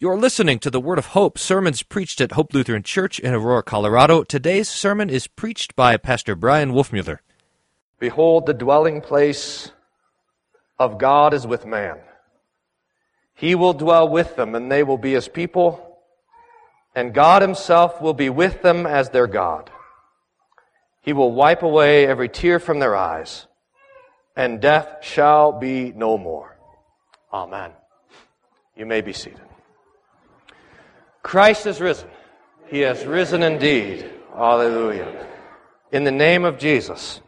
You're listening to the Word of Hope, sermons preached at Hope Lutheran Church in Aurora, Colorado. Today's sermon is preached by Pastor Bryan Wolfmueller. Behold, the dwelling place of God is with man. He will dwell with them, and they will be his people, and God himself will be with them as their God. He will wipe away every tear from their eyes, and death shall be no more. Amen. You may be seated. Christ is risen. He has risen indeed. Hallelujah. In the name of Jesus.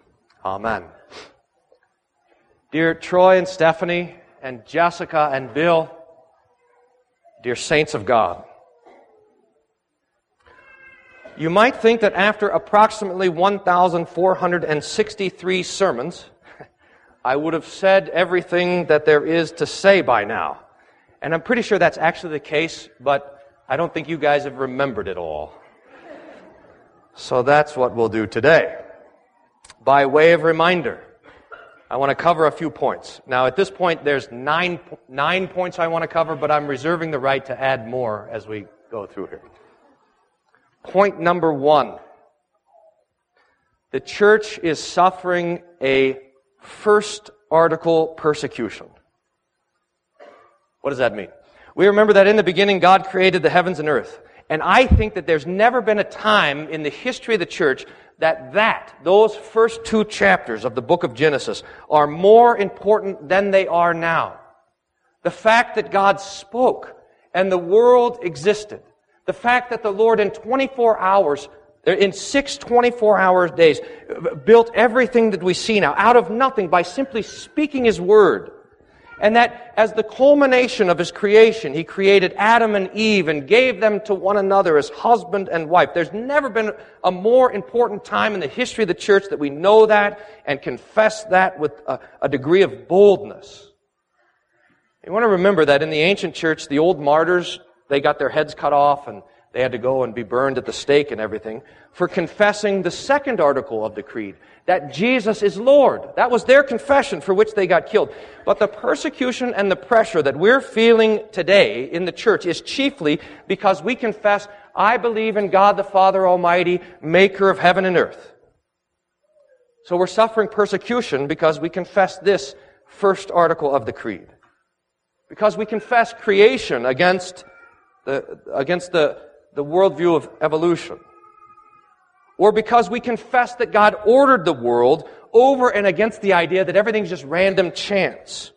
Amen. Dear Troy and Stephanie and Jessica and Bill, dear saints of God, you might think that after approximately 1,463 sermons, I would have said everything that there is to say by now. And I'm pretty sure that's actually the case, but I don't think you guys have remembered it all. So that's what we'll do today. By way of reminder, I want to cover a few points. Now, at this point, there's nine, nine points I want to cover, but I'm reserving the right to add more as we go through here. Point number one. The church is suffering a first article persecution. What does that mean? We remember that in the beginning, God created the heavens and earth. And I think that there's never been a time in the history of the church that that, those first two chapters of the book of Genesis are more important than they are now. The fact that God spoke and the world existed. The fact that the Lord in 24 hours, er, in six 24 hour days, built everything that we see now out of nothing by simply speaking His word. And that as the culmination of his creation, he created Adam and Eve and gave them to one another as husband and wife. There's never been a more important time in the history of the church that we know that and confess that with a, a degree of boldness. You want to remember that in the ancient church, the old martyrs, they got their heads cut off and they had to go and be burned at the stake and everything for confessing the second article of the creed that Jesus is Lord. That was their confession for which they got killed. But the persecution and the pressure that we're feeling today in the church is chiefly because we confess, I believe in God the Father Almighty, maker of heaven and earth. So we're suffering persecution because we confess this first article of the creed. Because we confess creation against the, against the, the worldview of evolution or because we confess that God ordered the world over and against the idea that everything's just random chance.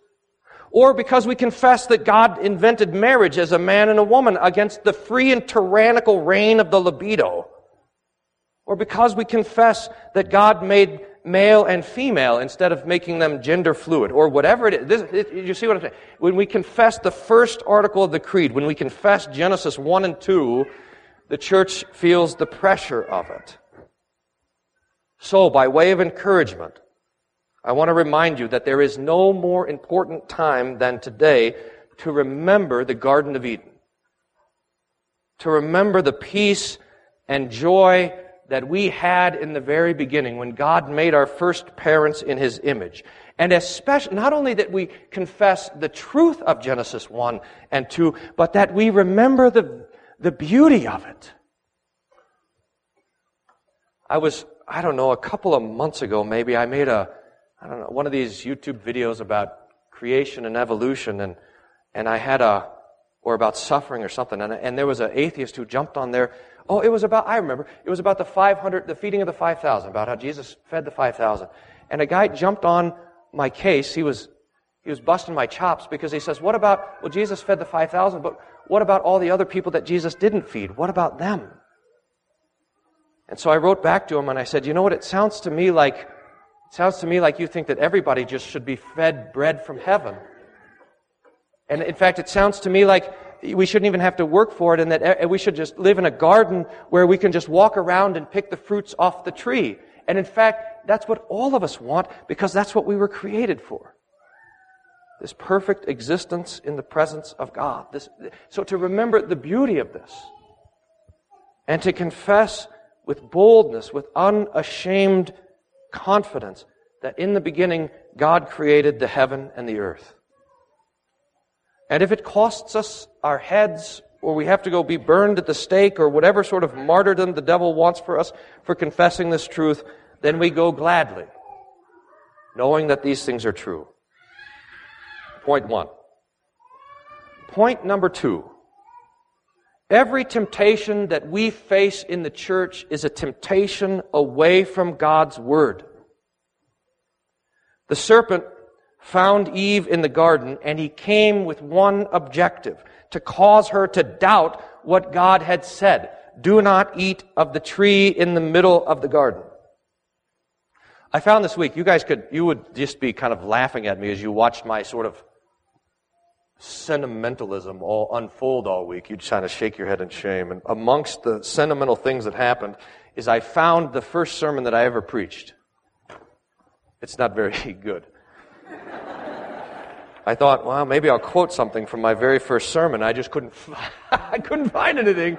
Or because we confess that God invented marriage as a man and a woman against the free and tyrannical reign of the libido. Or because we confess that God made male and female instead of making them gender fluid, or whatever it is. This, it, you see what I'm saying? When we confess the first article of the Creed, when we confess Genesis 1 and 2, the church feels the pressure of it. So, by way of encouragement, I want to remind you that there is no more important time than today to remember the Garden of Eden. To remember the peace and joy that we had in the very beginning when God made our first parents in His image. And especially, not only that we confess the truth of Genesis 1 and 2, but that we remember the, the beauty of it. I was I don't know, a couple of months ago, maybe I made a, I don't know, one of these YouTube videos about creation and evolution, and and I had a, or about suffering or something, and and there was an atheist who jumped on there. Oh, it was about, I remember, it was about the 500, the feeding of the 5,000, about how Jesus fed the 5,000. And a guy jumped on my case. He was, he was busting my chops because he says, what about, well, Jesus fed the 5,000, but what about all the other people that Jesus didn't feed? What about them? And so I wrote back to him and I said, you know what? It sounds to me like, it sounds to me like you think that everybody just should be fed bread from heaven. And in fact, it sounds to me like we shouldn't even have to work for it and that we should just live in a garden where we can just walk around and pick the fruits off the tree. And in fact, that's what all of us want because that's what we were created for. This perfect existence in the presence of God. This, so to remember the beauty of this and to confess with boldness, with unashamed confidence that in the beginning God created the heaven and the earth. And if it costs us our heads, or we have to go be burned at the stake, or whatever sort of martyrdom the devil wants for us for confessing this truth, then we go gladly, knowing that these things are true. Point one. Point number two. Every temptation that we face in the church is a temptation away from God's Word. The serpent found Eve in the garden and he came with one objective to cause her to doubt what God had said. Do not eat of the tree in the middle of the garden. I found this week, you guys could, you would just be kind of laughing at me as you watched my sort of sentimentalism all unfold all week. You'd kind of shake your head in shame. And amongst the sentimental things that happened is I found the first sermon that I ever preached. It's not very good. I thought, well, maybe I'll quote something from my very first sermon. I just couldn't, I couldn't find anything.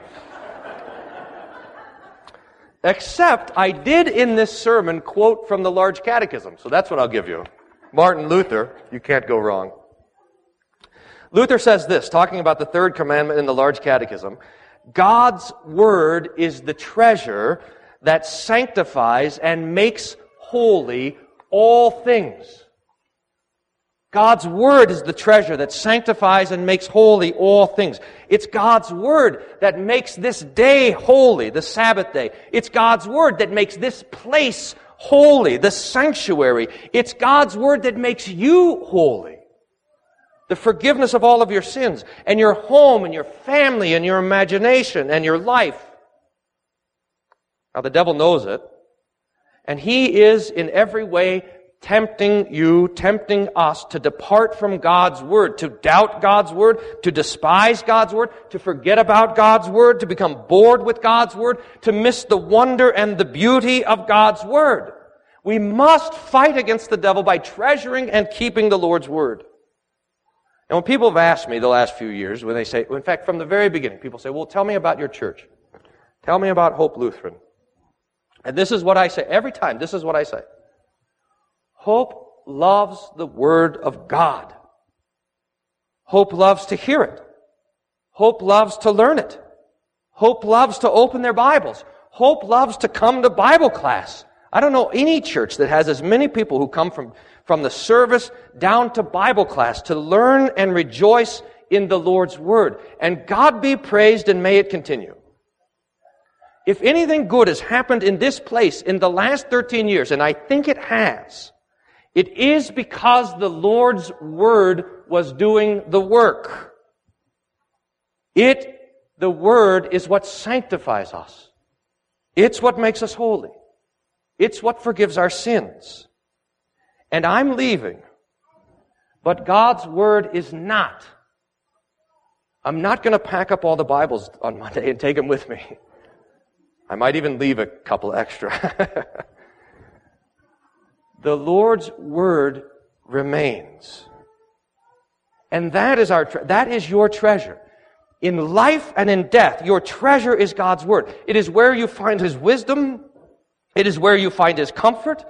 Except I did in this sermon quote from the large catechism. So that's what I'll give you. Martin Luther, you can't go wrong. Luther says this, talking about the third commandment in the large catechism. God's word is the treasure that sanctifies and makes holy all things. God's Word is the treasure that sanctifies and makes holy all things. It's God's Word that makes this day holy, the Sabbath day. It's God's Word that makes this place holy, the sanctuary. It's God's Word that makes you holy. The forgiveness of all of your sins, and your home, and your family, and your imagination, and your life. Now the devil knows it, and he is in every way tempting you, tempting us to depart from God's Word, to doubt God's Word, to despise God's Word, to forget about God's Word, to become bored with God's Word, to miss the wonder and the beauty of God's Word. We must fight against the devil by treasuring and keeping the Lord's Word. And when people have asked me the last few years, when they say, in fact, from the very beginning, people say, well, tell me about your church. Tell me about Hope Lutheran. And this is what I say every time. This is what I say. Hope loves the Word of God. Hope loves to hear it. Hope loves to learn it. Hope loves to open their Bibles. Hope loves to come to Bible class. I don't know any church that has as many people who come from, from the service down to Bible class to learn and rejoice in the Lord's Word. And God be praised and may it continue. If anything good has happened in this place in the last 13 years, and I think it has, it is because the Lord's Word was doing the work. It, the Word, is what sanctifies us. It's what makes us holy. It's what forgives our sins. And I'm leaving, but God's Word is not. I'm not going to pack up all the Bibles on Monday and take them with me. I might even leave a couple extra. the Lord's word remains. And that is our, tre- that is your treasure. In life and in death, your treasure is God's word. It is where you find His wisdom. It is where you find His comfort.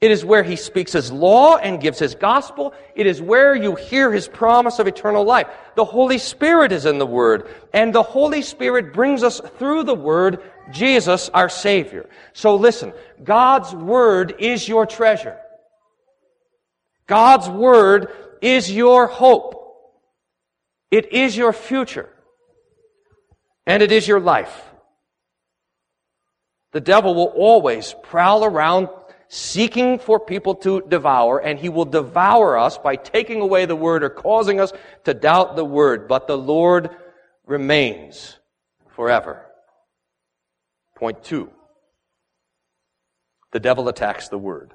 It is where He speaks His law and gives His gospel. It is where you hear His promise of eternal life. The Holy Spirit is in the Word, and the Holy Spirit brings us through the Word Jesus, our Savior. So listen, God's Word is your treasure. God's Word is your hope. It is your future. And it is your life. The devil will always prowl around seeking for people to devour, and he will devour us by taking away the word or causing us to doubt the word. But the Lord remains forever. Point two. The devil attacks the word.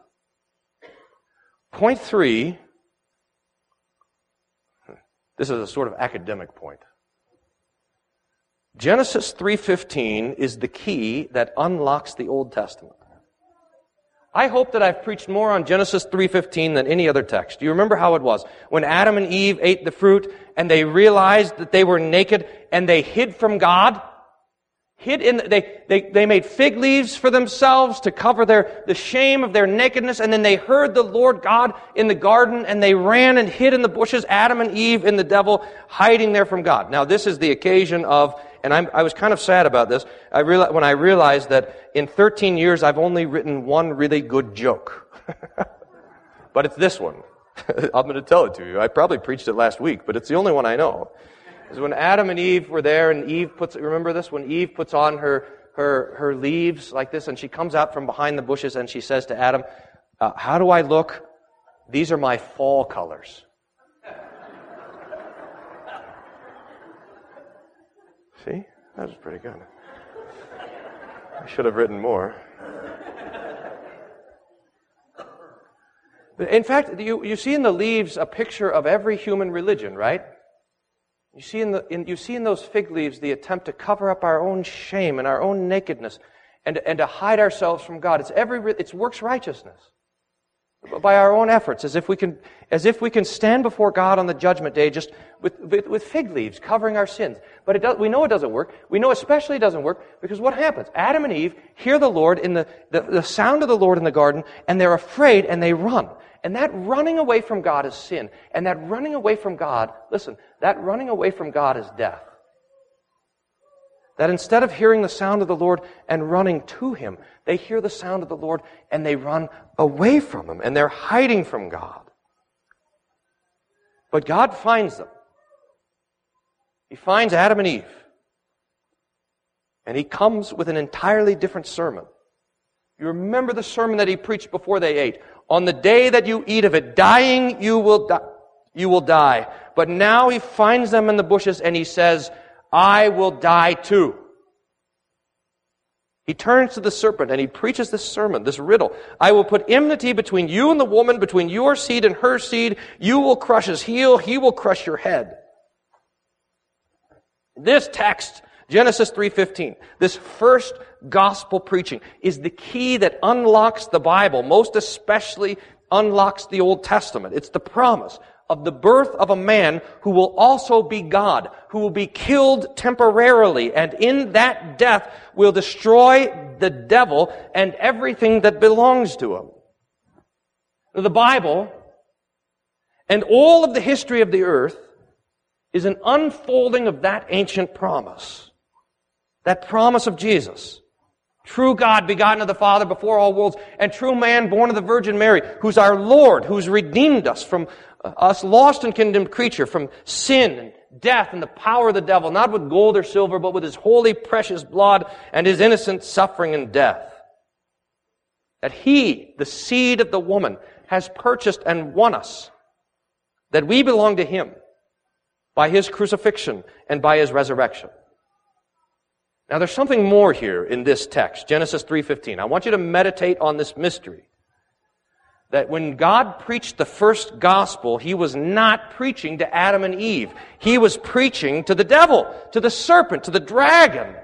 Point three. This is a sort of academic point. Genesis 3:15 is the key that unlocks the Old Testament. I hope that I've preached more on Genesis 3:15 than any other text. Do you remember how it was? When Adam and Eve ate the fruit and they realized that they were naked and they hid from God? hid in, the, they, they, they made fig leaves for themselves to cover their, the shame of their nakedness. And then they heard the Lord God in the garden and they ran and hid in the bushes, Adam and Eve in the devil, hiding there from God. Now this is the occasion of, and I'm, i was kind of sad about this, I when I realized that in 13 years I've only written one really good joke. but it's this one. I'm going to tell it to you. I probably preached it last week, but it's the only one I know is when Adam and Eve were there and Eve puts, remember this? When Eve puts on her, her, her leaves like this and she comes out from behind the bushes and she says to Adam, uh, how do I look? These are my fall colors. See? That was pretty good. I should have written more. In fact, you, you see in the leaves a picture of every human religion, right? You see in, the, in, you see in those fig leaves the attempt to cover up our own shame and our own nakedness and, and to hide ourselves from God. It's every, it's works righteousness by our own efforts, as if we can, as if we can stand before God on the judgment day just with, with, with fig leaves covering our sins. But it does, we know it doesn't work. We know especially it doesn't work because what happens? Adam and Eve hear the Lord in the, the, the sound of the Lord in the garden and they're afraid and they run. And that running away from God is sin. And that running away from God, listen, that running away from God is death. That instead of hearing the sound of the Lord and running to Him, they hear the sound of the Lord and they run away from Him and they're hiding from God. But God finds them. He finds Adam and Eve. And He comes with an entirely different sermon. You remember the sermon that He preached before they ate. On the day that you eat of it, dying you will die. You will die. But now he finds them in the bushes and he says, I will die too. He turns to the serpent and he preaches this sermon, this riddle. I will put enmity between you and the woman, between your seed and her seed. You will crush his heel, he will crush your head. This text, Genesis 3:15, this first gospel preaching is the key that unlocks the Bible, most especially unlocks the Old Testament. It's the promise of the birth of a man who will also be God, who will be killed temporarily, and in that death will destroy the devil and everything that belongs to him. The Bible and all of the history of the earth is an unfolding of that ancient promise. That promise of Jesus. True God, begotten of the Father before all worlds, and true man, born of the Virgin Mary, who's our Lord, who's redeemed us from us lost and condemned creature, from sin and death and the power of the devil, not with gold or silver, but with his holy, precious blood and his innocent suffering and death. That he, the seed of the woman, has purchased and won us. That we belong to him by his crucifixion and by his resurrection. Now there's something more here in this text, Genesis 3:15. I want you to meditate on this mystery. That when God preached the first gospel, he was not preaching to Adam and Eve. He was preaching to the devil, to the serpent, to the dragon.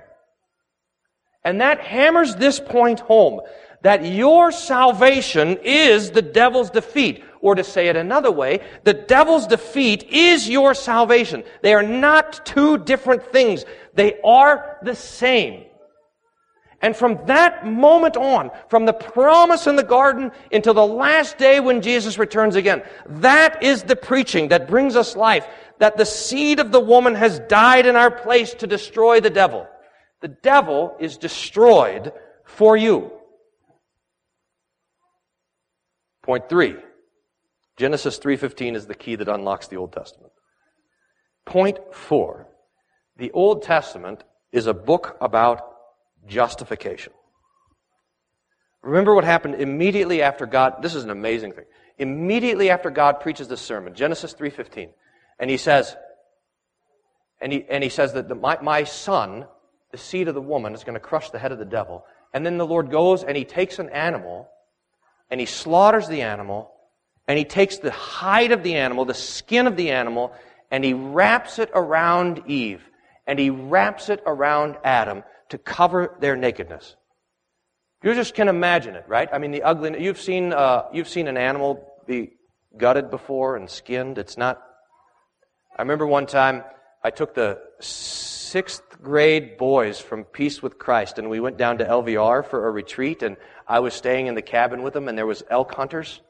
And that hammers this point home that your salvation is the devil's defeat. Or to say it another way, the devil's defeat is your salvation. They are not two different things. They are the same. And from that moment on, from the promise in the garden until the last day when Jesus returns again, that is the preaching that brings us life. That the seed of the woman has died in our place to destroy the devil. The devil is destroyed for you. Point three. Genesis 3.15 is the key that unlocks the Old Testament. Point four. The Old Testament is a book about justification. Remember what happened immediately after God, this is an amazing thing. Immediately after God preaches this sermon, Genesis 3.15, and he says, and he, and he says that the, my, my son, the seed of the woman, is going to crush the head of the devil. And then the Lord goes and he takes an animal and he slaughters the animal, and he takes the hide of the animal, the skin of the animal, and he wraps it around Eve, and he wraps it around Adam to cover their nakedness. You just can imagine it, right? I mean, the ugly. You've seen uh, you've seen an animal be gutted before and skinned. It's not. I remember one time I took the sixth grade boys from Peace with Christ, and we went down to LVR for a retreat, and I was staying in the cabin with them, and there was elk hunters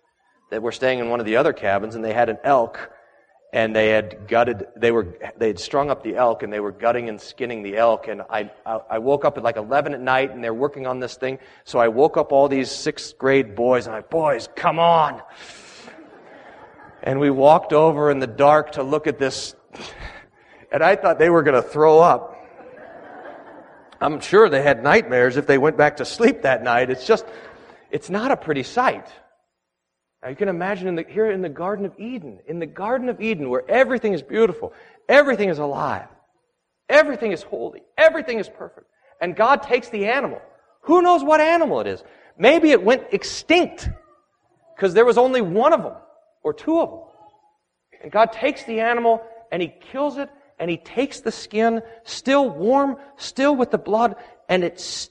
that were staying in one of the other cabins, and they had an elk, and they had gutted, they were, they had strung up the elk, and they were gutting and skinning the elk, and I, I woke up at like 11 at night, and they're working on this thing, so I woke up all these sixth grade boys, and I, boys, come on! And we walked over in the dark to look at this and I thought they were going to throw up. I'm sure they had nightmares if they went back to sleep that night. It's just, it's not a pretty sight. Now you can imagine in the, here in the Garden of Eden, in the Garden of Eden where everything is beautiful, everything is alive, everything is holy, everything is perfect. And God takes the animal. Who knows what animal it is? Maybe it went extinct because there was only one of them or two of them. And God takes the animal and He kills it and he takes the skin, still warm, still with the blood, and it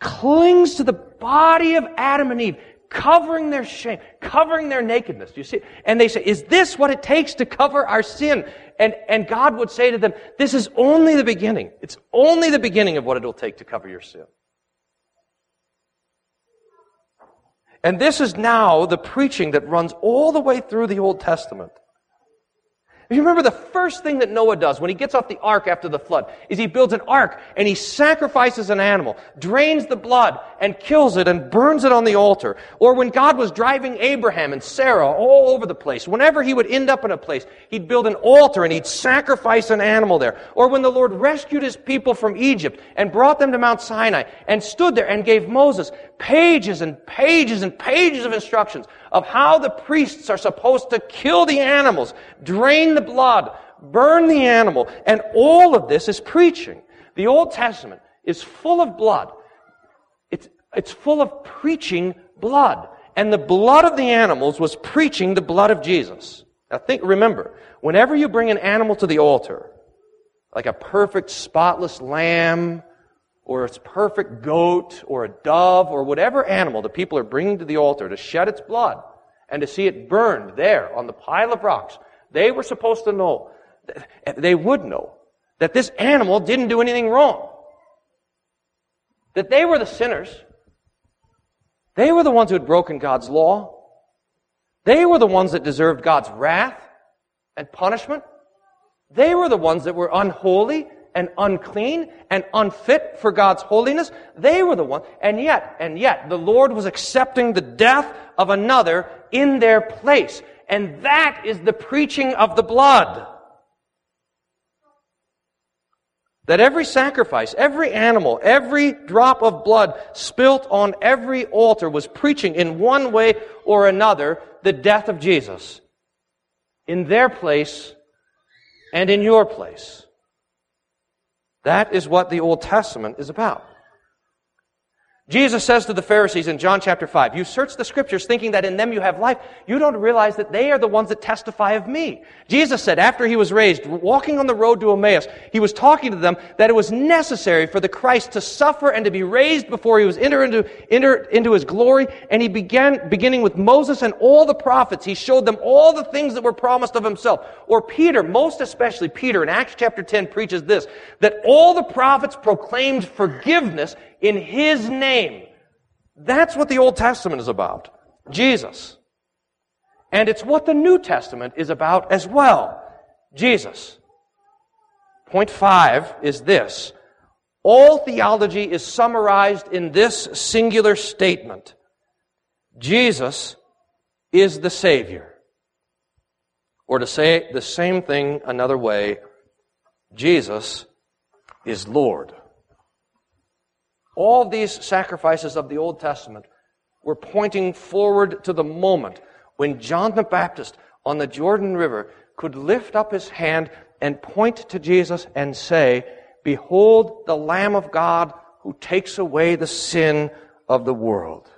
clings to the body of Adam and Eve, covering their shame, covering their nakedness. Do you see? And they say, is this what it takes to cover our sin? And, and God would say to them, this is only the beginning. It's only the beginning of what it'll take to cover your sin. And this is now the preaching that runs all the way through the Old Testament. You remember the first thing that Noah does when he gets off the ark after the flood is he builds an ark and he sacrifices an animal, drains the blood and kills it and burns it on the altar. Or when God was driving Abraham and Sarah all over the place, whenever he would end up in a place, he'd build an altar and he'd sacrifice an animal there. Or when the Lord rescued his people from Egypt and brought them to Mount Sinai and stood there and gave Moses pages and pages and pages of instructions of how the priests are supposed to kill the animals, drain the blood, burn the animal, and all of this is preaching. The Old Testament is full of blood. It's, it's full of preaching blood. And the blood of the animals was preaching the blood of Jesus. Now think, remember, whenever you bring an animal to the altar, like a perfect spotless lamb, or its perfect goat or a dove or whatever animal the people are bringing to the altar to shed its blood and to see it burned there on the pile of rocks, they were supposed to know, they would know, that this animal didn't do anything wrong. That they were the sinners. They were the ones who had broken God's law. They were the ones that deserved God's wrath and punishment. They were the ones that were unholy and unclean and unfit for God's holiness. They were the ones. And yet, and yet, the Lord was accepting the death of another in their place. And that is the preaching of the blood. That every sacrifice, every animal, every drop of blood spilt on every altar was preaching in one way or another the death of Jesus. In their place and in your place. That is what the Old Testament is about. Jesus says to the Pharisees in John chapter 5, You search the scriptures thinking that in them you have life. You don't realize that they are the ones that testify of me. Jesus said after he was raised, walking on the road to Emmaus, he was talking to them that it was necessary for the Christ to suffer and to be raised before he was entered into, enter into his glory. And he began, beginning with Moses and all the prophets, he showed them all the things that were promised of himself. Or Peter, most especially Peter in Acts chapter 10 preaches this, that all the prophets proclaimed forgiveness in His name. That's what the Old Testament is about. Jesus. And it's what the New Testament is about as well. Jesus. Point five is this. All theology is summarized in this singular statement. Jesus is the Savior. Or to say the same thing another way, Jesus is Lord. All these sacrifices of the Old Testament were pointing forward to the moment when John the Baptist on the Jordan River could lift up his hand and point to Jesus and say, Behold the Lamb of God who takes away the sin of the world.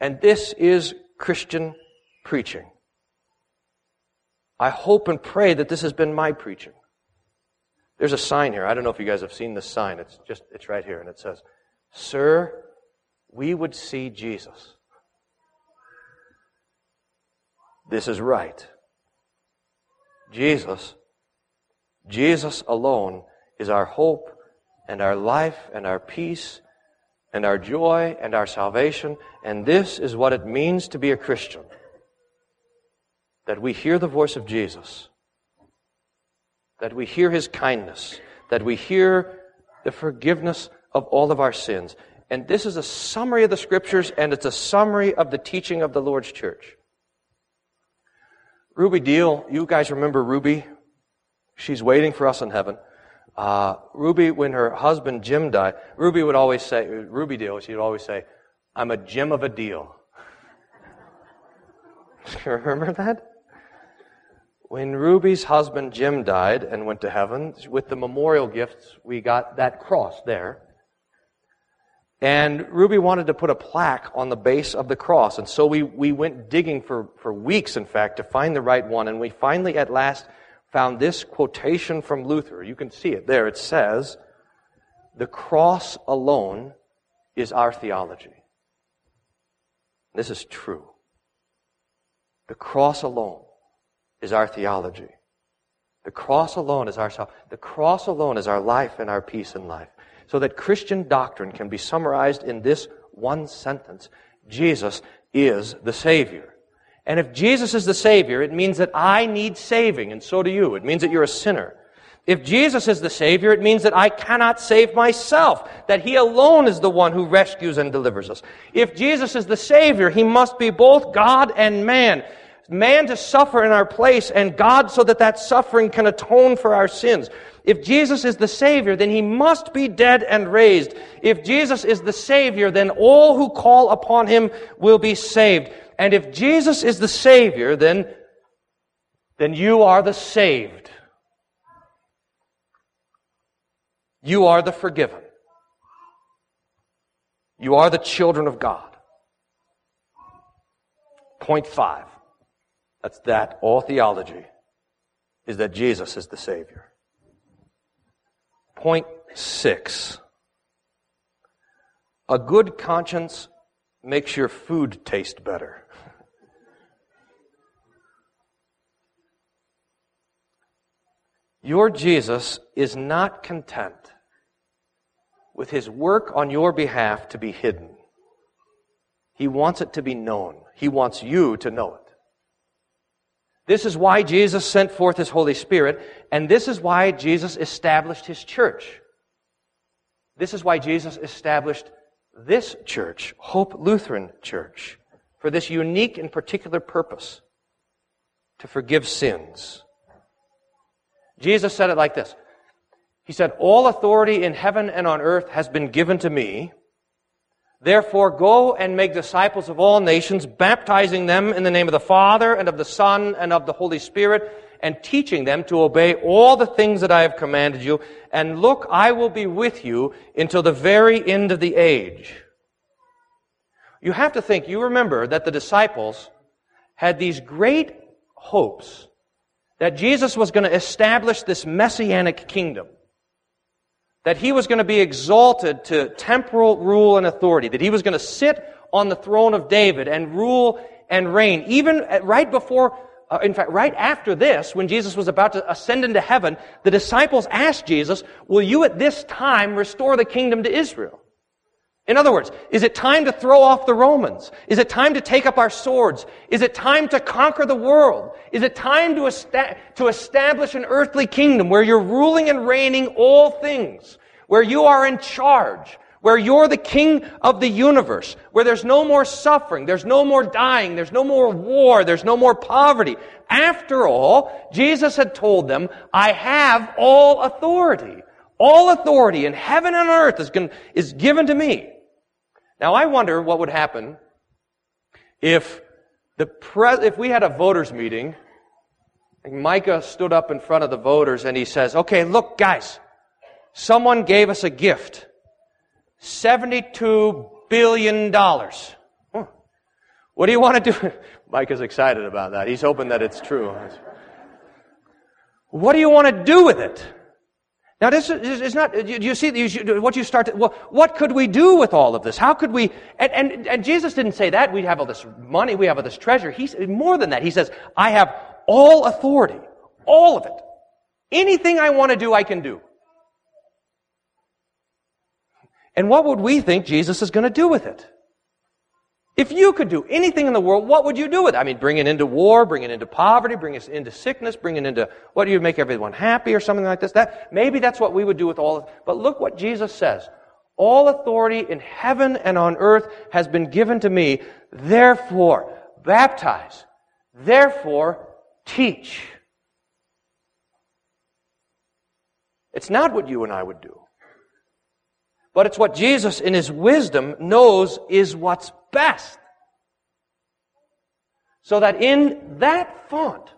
And this is Christian preaching. I hope and pray that this has been my preaching. There's a sign here. I don't know if you guys have seen this sign. It's just, it's right here. And it says, Sir, we would see Jesus. This is right. Jesus Jesus alone is our hope and our life and our peace and our joy and our salvation. And this is what it means to be a Christian. That we hear the voice of Jesus. That we hear his kindness. That we hear the forgiveness of all of our sins. And this is a summary of the scriptures and it's a summary of the teaching of the Lord's church. Ruby Deal, you guys remember Ruby? She's waiting for us in heaven. Uh, Ruby, when her husband Jim died, Ruby would always say, Ruby Deal, she'd always say, I'm a Jim of a deal. Remember that? When Ruby's husband Jim died and went to heaven, with the memorial gifts, we got that cross there. And Ruby wanted to put a plaque on the base of the cross. And so we, we went digging for, for weeks, in fact, to find the right one. And we finally, at last, found this quotation from Luther. You can see it there. It says, The cross alone is our theology. This is true. The cross alone is our theology. The cross alone is our salvation. the cross alone is our life and our peace in life. So that Christian doctrine can be summarized in this one sentence. Jesus is the Savior. And if Jesus is the Savior, it means that I need saving, and so do you. It means that you're a sinner. If Jesus is the Savior, it means that I cannot save myself, that He alone is the one who rescues and delivers us. If Jesus is the Savior, He must be both God and man. Man to suffer in our place, and God so that that suffering can atone for our sins. If Jesus is the Savior, then He must be dead and raised. If Jesus is the Savior, then all who call upon Him will be saved. And if Jesus is the Savior, then, then you are the saved. You are the forgiven. You are the children of God. Point five. That's that. All theology is that Jesus is the Savior. Point six. A good conscience makes your food taste better. Your Jesus is not content with his work on your behalf to be hidden. He wants it to be known. He wants you to know it. This is why Jesus sent forth his Holy Spirit, and this is why Jesus established his church. This is why Jesus established this church, Hope Lutheran Church, for this unique and particular purpose to forgive sins Jesus said it like this. He said, All authority in heaven and on earth has been given to me. Therefore, go and make disciples of all nations, baptizing them in the name of the Father and of the Son and of the Holy Spirit, and teaching them to obey all the things that I have commanded you. And look, I will be with you until the very end of the age. You have to think, you remember that the disciples had these great hopes that Jesus was going to establish this messianic kingdom. That he was going to be exalted to temporal rule and authority. That he was going to sit on the throne of David and rule and reign. Even right before, uh, in fact, right after this, when Jesus was about to ascend into heaven, the disciples asked Jesus, will you at this time restore the kingdom to Israel? In other words, is it time to throw off the Romans? Is it time to take up our swords? Is it time to conquer the world? Is it time to, to establish an earthly kingdom where you're ruling and reigning all things, where you are in charge, where you're the king of the universe, where there's no more suffering, there's no more dying, there's no more war, there's no more poverty. After all, Jesus had told them, I have all authority. All authority in heaven and earth is given to me. Now I wonder what would happen if the if we had a voters meeting and Micah stood up in front of the voters and he says, "Okay, look guys, someone gave us a gift. 72 billion dollars. What do you want to do?" Micah's excited about that. He's hoping that it's true. What do you want to do with it? Now, this is not, do you see what you start to, well, what could we do with all of this? How could we, and, and, and Jesus didn't say that. We have all this money, we have all this treasure. He's more than that. He says, I have all authority, all of it. Anything I want to do, I can do. And what would we think Jesus is going to do with it? If you could do anything in the world, what would you do with it? I mean, bring it into war, bring it into poverty, bring it into sickness, bring it into what do you make everyone happy or something like this? That maybe that's what we would do with all of But look what Jesus says. All authority in heaven and on earth has been given to me. Therefore, baptize. Therefore, teach. It's not what you and I would do. But it's what Jesus, in his wisdom, knows is what's best. So that in that font,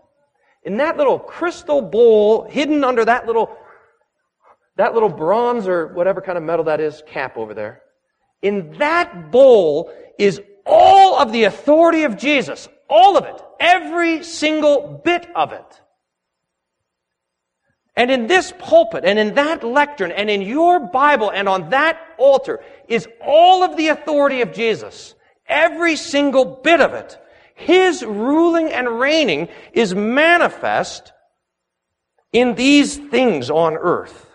in that little crystal bowl hidden under that little, that little bronze or whatever kind of metal that is cap over there, in that bowl is all of the authority of Jesus. All of it. Every single bit of it. And in this pulpit and in that lectern and in your Bible and on that altar is all of the authority of Jesus. Every single bit of it. His ruling and reigning is manifest in these things on earth.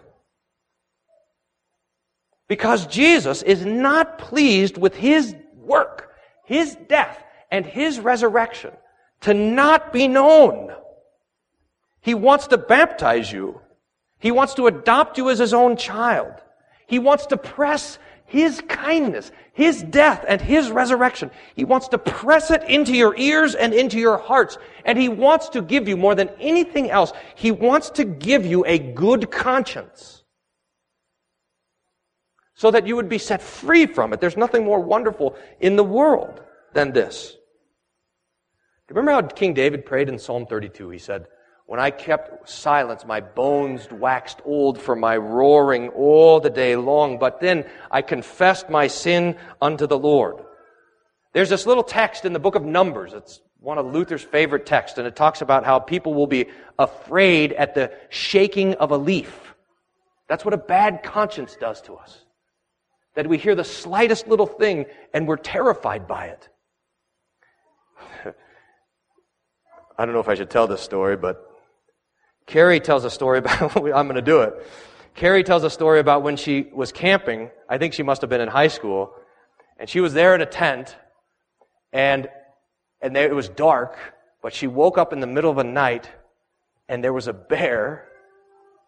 Because Jesus is not pleased with His work, His death, and His resurrection to not be known. He wants to baptize you. He wants to adopt you as his own child. He wants to press his kindness, his death, and his resurrection. He wants to press it into your ears and into your hearts. And he wants to give you more than anything else. He wants to give you a good conscience. So that you would be set free from it. There's nothing more wonderful in the world than this. Do you Remember how King David prayed in Psalm 32? He said, when I kept silence, my bones waxed old for my roaring all the day long. But then I confessed my sin unto the Lord. There's this little text in the book of Numbers. It's one of Luther's favorite texts, and it talks about how people will be afraid at the shaking of a leaf. That's what a bad conscience does to us. That we hear the slightest little thing and we're terrified by it. I don't know if I should tell this story, but Carrie tells a story about, I'm going to do it. Carrie tells a story about when she was camping. I think she must have been in high school. And she was there in a tent. And, and there, it was dark. But she woke up in the middle of the night. And there was a bear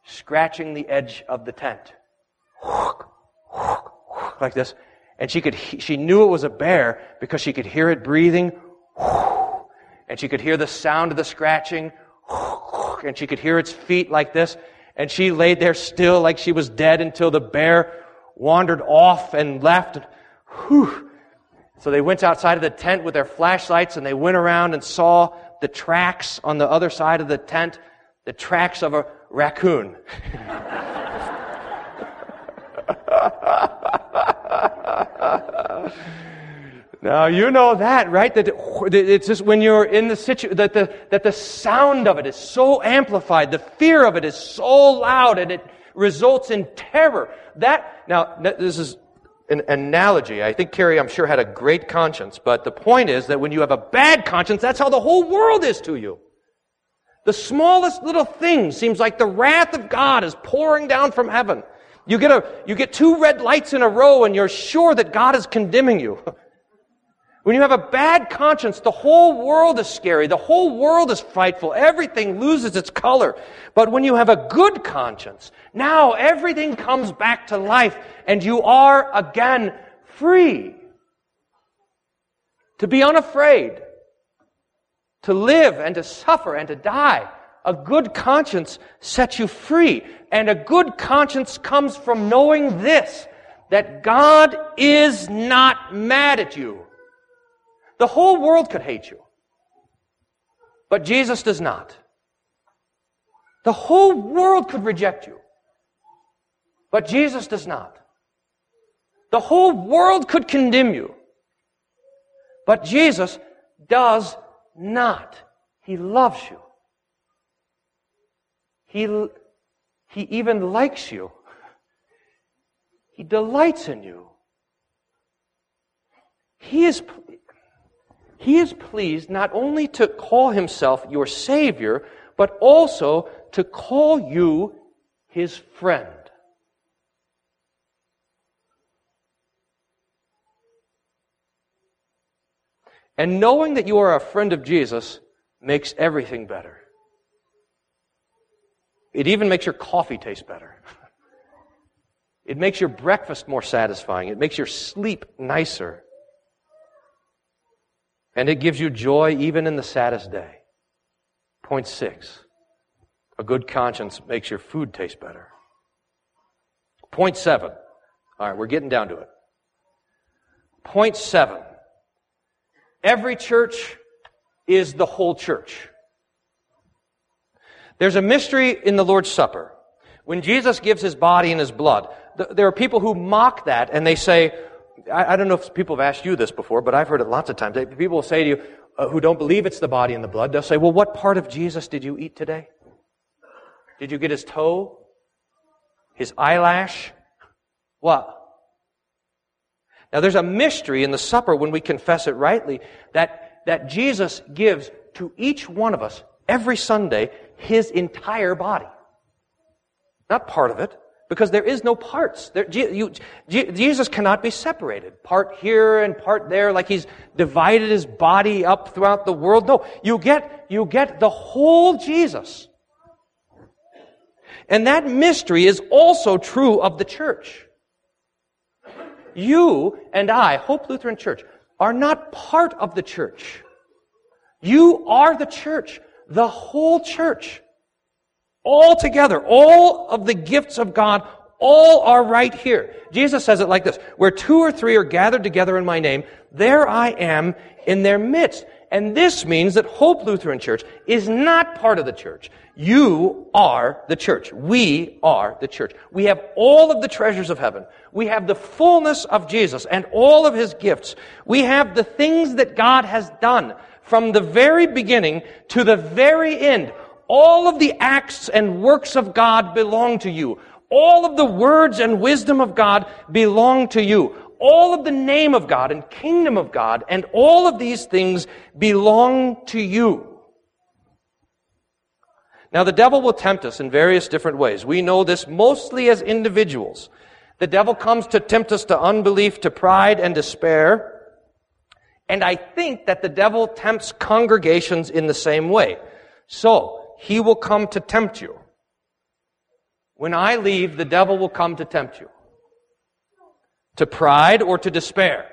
scratching the edge of the tent. Like this. And she could, she knew it was a bear because she could hear it breathing. And she could hear the sound of the scratching and she could hear its feet like this. And she laid there still like she was dead until the bear wandered off and left. Whew. So they went outside of the tent with their flashlights and they went around and saw the tracks on the other side of the tent, the tracks of a raccoon. Now you know that, right? That it's just when you're in the situation that the that the sound of it is so amplified, the fear of it is so loud, and it results in terror. That now this is an analogy. I think Carrie, I'm sure, had a great conscience, but the point is that when you have a bad conscience, that's how the whole world is to you. The smallest little thing seems like the wrath of God is pouring down from heaven. You get a you get two red lights in a row, and you're sure that God is condemning you. When you have a bad conscience, the whole world is scary. The whole world is frightful. Everything loses its color. But when you have a good conscience, now everything comes back to life and you are again free. To be unafraid. To live and to suffer and to die. A good conscience sets you free. And a good conscience comes from knowing this, that God is not mad at you. The whole world could hate you. But Jesus does not. The whole world could reject you. But Jesus does not. The whole world could condemn you. But Jesus does not. He loves you. He, he even likes you. He delights in you. He is, he is pleased not only to call himself your Savior, but also to call you his friend. And knowing that you are a friend of Jesus makes everything better. It even makes your coffee taste better. It makes your breakfast more satisfying. It makes your sleep nicer. And it gives you joy even in the saddest day. Point six. A good conscience makes your food taste better. Point seven. All right, we're getting down to it. Point seven. Every church is the whole church. There's a mystery in the Lord's Supper. When Jesus gives his body and his blood, there are people who mock that and they say, I, don't know if people have asked you this before, but I've heard it lots of times. People will say to you, uh, who don't believe it's the body and the blood, they'll say, well, what part of Jesus did you eat today? Did you get his toe? His eyelash? What? Now there's a mystery in the supper when we confess it rightly that, that Jesus gives to each one of us every Sunday his entire body. Not part of it, because there is no parts. There, you, Jesus cannot be separated. Part here and part there, like he's divided his body up throughout the world. No, you get, you get the whole Jesus. And that mystery is also true of the church. You and I, Hope Lutheran Church, are not part of the church. You are the church, the whole church. All together, all of the gifts of God, all are right here. Jesus says it like this, where two or three are gathered together in my name, there I am in their midst. And this means that Hope Lutheran Church is not part of the church. You are the church. We are the church. We have all of the treasures of heaven. We have the fullness of Jesus and all of his gifts. We have the things that God has done from the very beginning to the very end. All of the acts and works of God belong to you. All of the words and wisdom of God belong to you. All of the name of God and kingdom of God and all of these things belong to you. Now, the devil will tempt us in various different ways. We know this mostly as individuals. The devil comes to tempt us to unbelief, to pride, and despair. And I think that the devil tempts congregations in the same way. So, he will come to tempt you. When I leave, the devil will come to tempt you. To pride or to despair.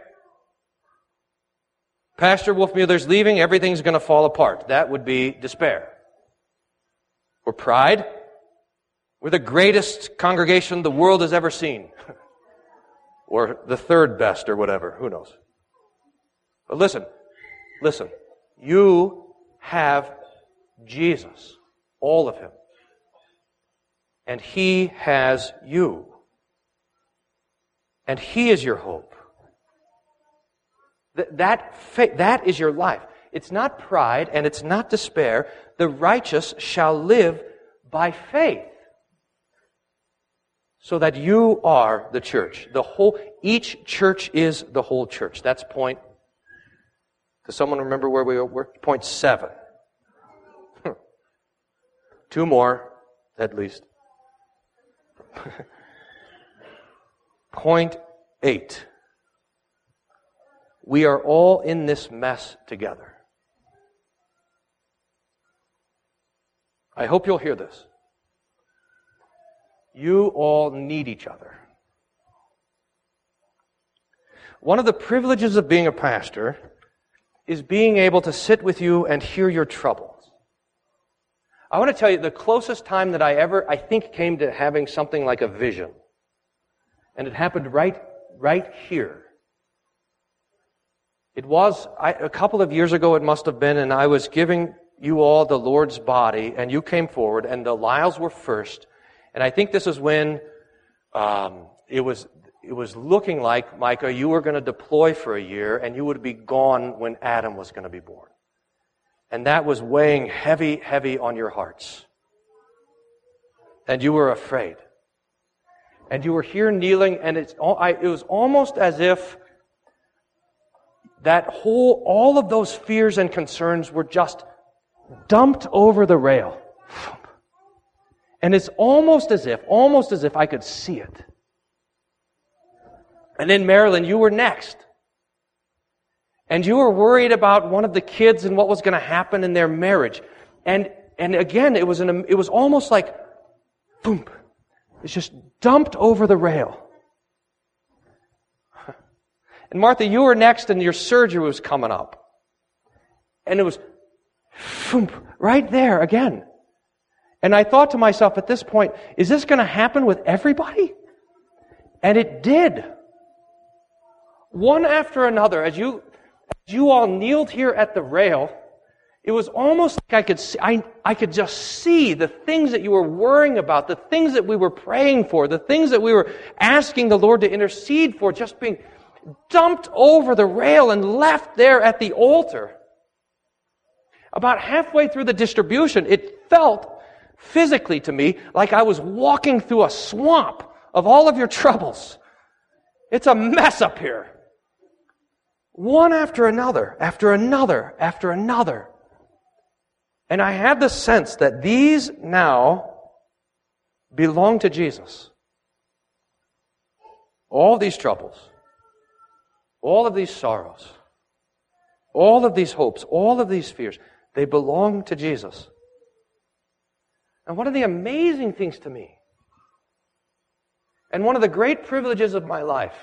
Pastor Wolfmueller's leaving, everything's going to fall apart. That would be despair. Or pride. We're the greatest congregation the world has ever seen. or the third best or whatever. Who knows? But listen, listen. You have Jesus, all of Him. And He has you. And He is your hope. That, that, fa- that is your life. It's not pride and it's not despair. The righteous shall live by faith. So that you are the church. The whole, each church is the whole church. That's point. Does someone remember where we were? Point seven. Two more, at least. Point eight. We are all in this mess together. I hope you'll hear this. You all need each other. One of the privileges of being a pastor is being able to sit with you and hear your trouble. I want to tell you the closest time that I ever, I think, came to having something like a vision. And it happened right, right here. It was I, a couple of years ago, it must have been, and I was giving you all the Lord's body, and you came forward, and the Lyles were first. And I think this is when um, it was it was looking like, Micah, you were going to deploy for a year, and you would be gone when Adam was going to be born. And that was weighing heavy, heavy on your hearts. And you were afraid. And you were here kneeling, and it's, it was almost as if that whole, all of those fears and concerns were just dumped over the rail. And it's almost as if, almost as if I could see it. And in Marilyn, you were next. And you were worried about one of the kids and what was going to happen in their marriage. And, and again, it was, an, it was almost like, boom, it's just dumped over the rail. And Martha, you were next and your surgery was coming up. And it was, boom, right there again. And I thought to myself at this point, is this going to happen with everybody? And it did. One after another, as you, you all kneeled here at the rail, it was almost like I could see, I, I could just see the things that you were worrying about, the things that we were praying for, the things that we were asking the Lord to intercede for, just being dumped over the rail and left there at the altar. About halfway through the distribution, it felt physically to me like I was walking through a swamp of all of your troubles. It's a mess up here. One after another, after another, after another. And I had the sense that these now belong to Jesus. All these troubles, all of these sorrows, all of these hopes, all of these fears, they belong to Jesus. And one of the amazing things to me, and one of the great privileges of my life,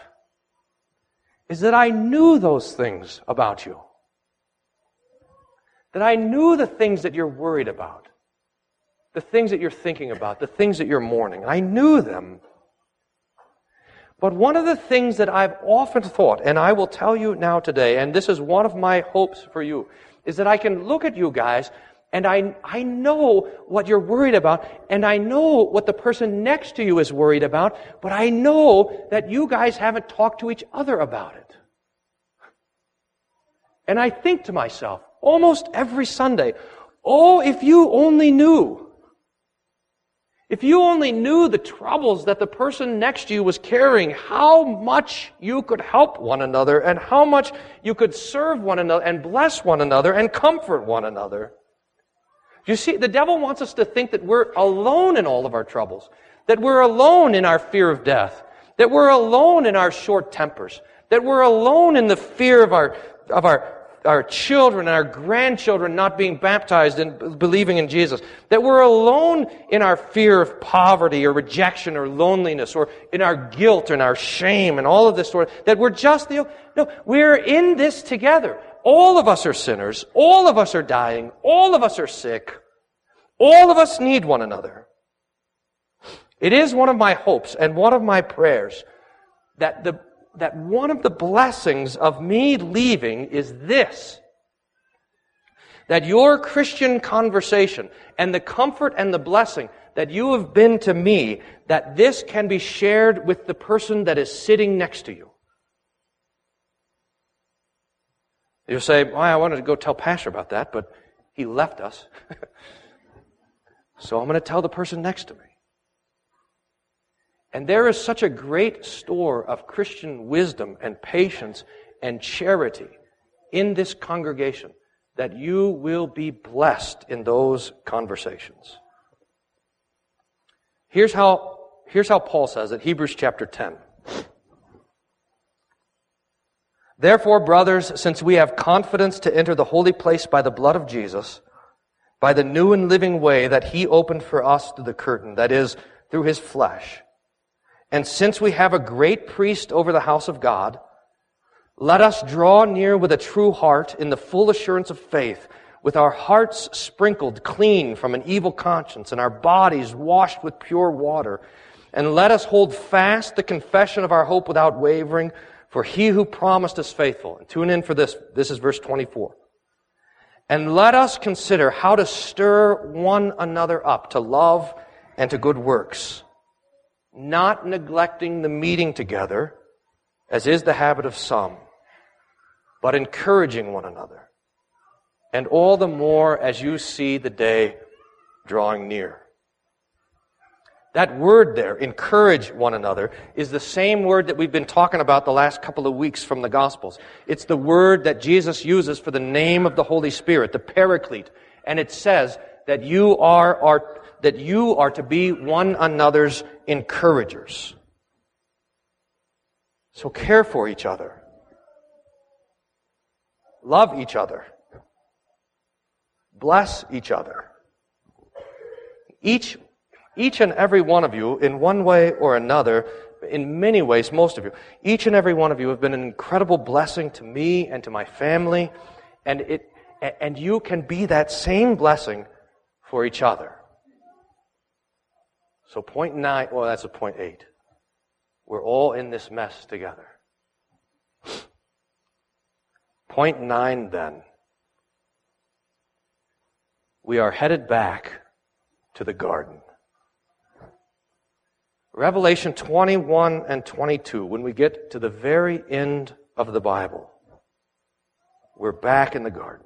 is that I knew those things about you. That I knew the things that you're worried about, the things that you're thinking about, the things that you're mourning. I knew them. But one of the things that I've often thought, and I will tell you now today, and this is one of my hopes for you, is that I can look at you guys and I, I know what you're worried about, and I know what the person next to you is worried about, but I know that you guys haven't talked to each other about it. And I think to myself, almost every Sunday, oh, if you only knew. If you only knew the troubles that the person next to you was carrying, how much you could help one another and how much you could serve one another and bless one another and comfort one another. You see, the devil wants us to think that we're alone in all of our troubles, that we're alone in our fear of death, that we're alone in our short tempers, that we're alone in the fear of our, of our our children and our grandchildren not being baptized and believing in Jesus. That we're alone in our fear of poverty or rejection or loneliness or in our guilt and our shame and all of this sort of, that we're just the, no, we're in this together. All of us are sinners. All of us are dying. All of us are sick. All of us need one another. It is one of my hopes and one of my prayers that the that one of the blessings of me leaving is this. That your Christian conversation and the comfort and the blessing that you have been to me, that this can be shared with the person that is sitting next to you. You'll say, well, I wanted to go tell Pastor about that, but he left us. so I'm going to tell the person next to me. And there is such a great store of Christian wisdom and patience and charity in this congregation that you will be blessed in those conversations. Here's how, here's how Paul says it, Hebrews chapter 10. Therefore, brothers, since we have confidence to enter the holy place by the blood of Jesus, by the new and living way that he opened for us through the curtain, that is, through his flesh, and since we have a great priest over the house of God, let us draw near with a true heart in the full assurance of faith, with our hearts sprinkled clean from an evil conscience and our bodies washed with pure water. And let us hold fast the confession of our hope without wavering, for he who promised is faithful. And tune in for this. This is verse 24. And let us consider how to stir one another up to love and to good works not neglecting the meeting together, as is the habit of some, but encouraging one another. And all the more as you see the day drawing near. That word there, encourage one another, is the same word that we've been talking about the last couple of weeks from the Gospels. It's the word that Jesus uses for the name of the Holy Spirit, the Paraclete. And it says that you are, are, that you are to be one another's encouragers. So care for each other. Love each other. Bless each other. Each, each and every one of you, in one way or another, in many ways, most of you, each and every one of you have been an incredible blessing to me and to my family, and it, and you can be that same blessing for each other. So point nine, well, that's a point eight. We're all in this mess together. Point nine, then. We are headed back to the garden. Revelation 21 and 22, when we get to the very end of the Bible, we're back in the garden.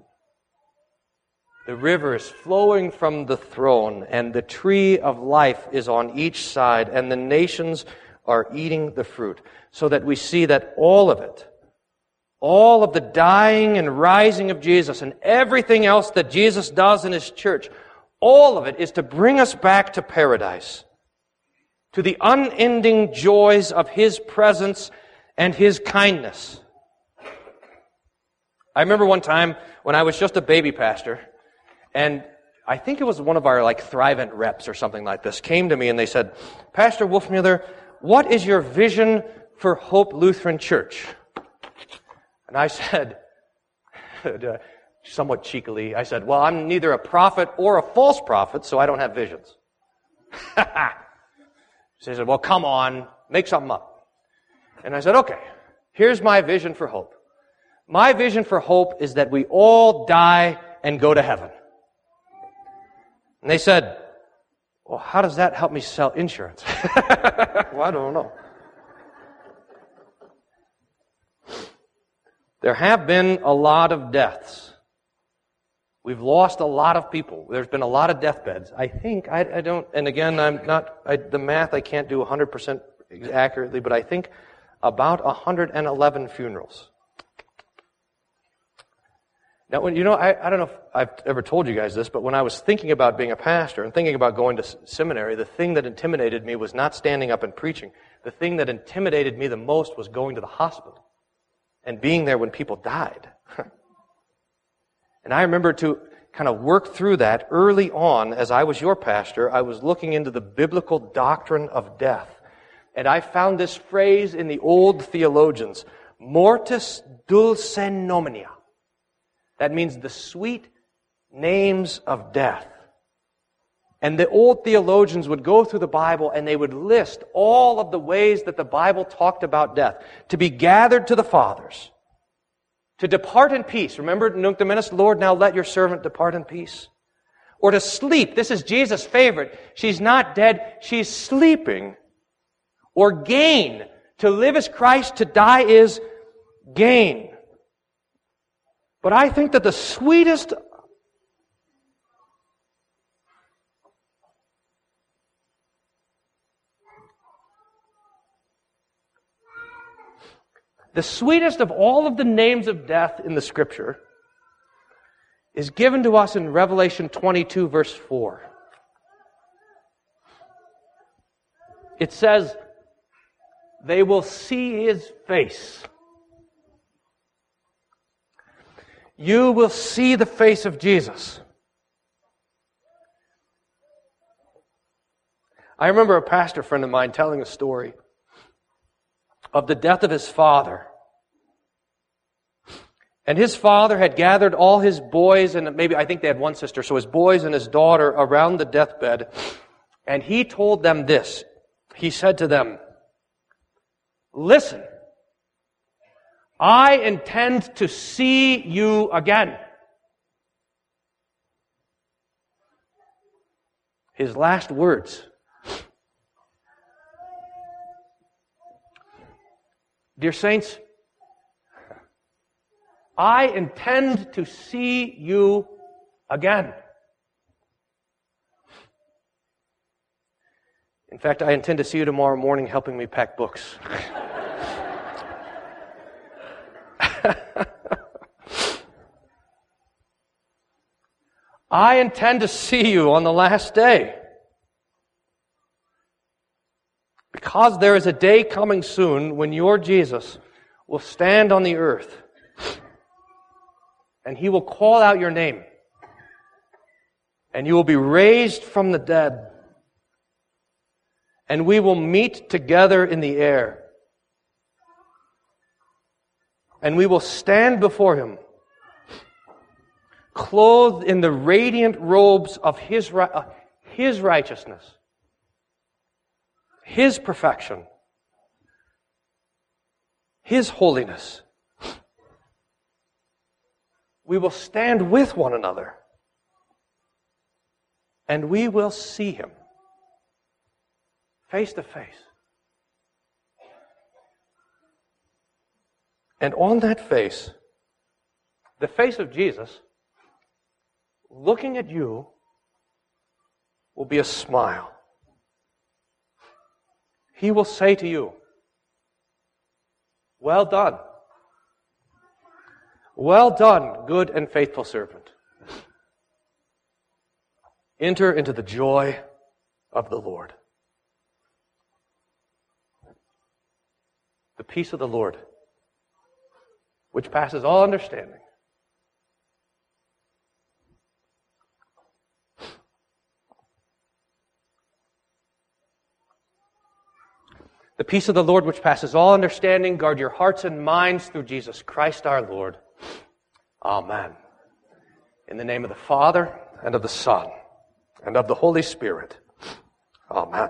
The river is flowing from the throne, and the tree of life is on each side, and the nations are eating the fruit. So that we see that all of it, all of the dying and rising of Jesus, and everything else that Jesus does in his church, all of it is to bring us back to paradise, to the unending joys of his presence and his kindness. I remember one time when I was just a baby pastor, and I think it was one of our like Thrivent reps or something like this came to me and they said, Pastor Wolfmueller, what is your vision for Hope Lutheran Church? And I said, somewhat cheekily, I said, well, I'm neither a prophet or a false prophet, so I don't have visions. she said, well, come on, make something up. And I said, okay, here's my vision for hope. My vision for hope is that we all die and go to heaven. And they said, Well, how does that help me sell insurance? well, I don't know. There have been a lot of deaths. We've lost a lot of people. There's been a lot of deathbeds. I think, I, I don't, and again, I'm not, I, the math I can't do 100% accurately, but I think about 111 funerals. Now, when, you know, I, I don't know if I've ever told you guys this, but when I was thinking about being a pastor and thinking about going to seminary, the thing that intimidated me was not standing up and preaching. The thing that intimidated me the most was going to the hospital and being there when people died. and I remember to kind of work through that early on as I was your pastor, I was looking into the biblical doctrine of death. And I found this phrase in the old theologians, mortis dulce nomina. That means the sweet names of death. And the old theologians would go through the Bible and they would list all of the ways that the Bible talked about death. To be gathered to the fathers. To depart in peace. Remember, Nunc Lord, now let your servant depart in peace. Or to sleep. This is Jesus' favorite. She's not dead, she's sleeping. Or gain. To live is Christ, to die is gain. But I think that the sweetest the sweetest of all of the names of death in the scripture is given to us in Revelation 22 verse 4. It says, they will see his face. you will see the face of Jesus. I remember a pastor friend of mine telling a story of the death of his father. And his father had gathered all his boys, and maybe I think they had one sister, so his boys and his daughter around the deathbed. And he told them this. He said to them, Listen, I intend to see you again. His last words. Dear Saints, I intend to see you again. In fact, I intend to see you tomorrow morning helping me pack books. I intend to see you on the last day. Because there is a day coming soon when your Jesus will stand on the earth and he will call out your name and you will be raised from the dead. And we will meet together in the air. And we will stand before him clothed in the radiant robes of his, uh, his righteousness his perfection, His holiness. We will stand with one another and we will see Him face to face. And on that face, the face of Jesus, looking at you, will be a smile. He will say to you, Well done. Well done, good and faithful servant. Enter into the joy of the Lord. The peace of the Lord, which passes all understanding, The peace of the Lord, which passes all understanding, guard your hearts and minds through Jesus Christ our Lord. Amen. In the name of the Father, and of the Son, and of the Holy Spirit. Amen.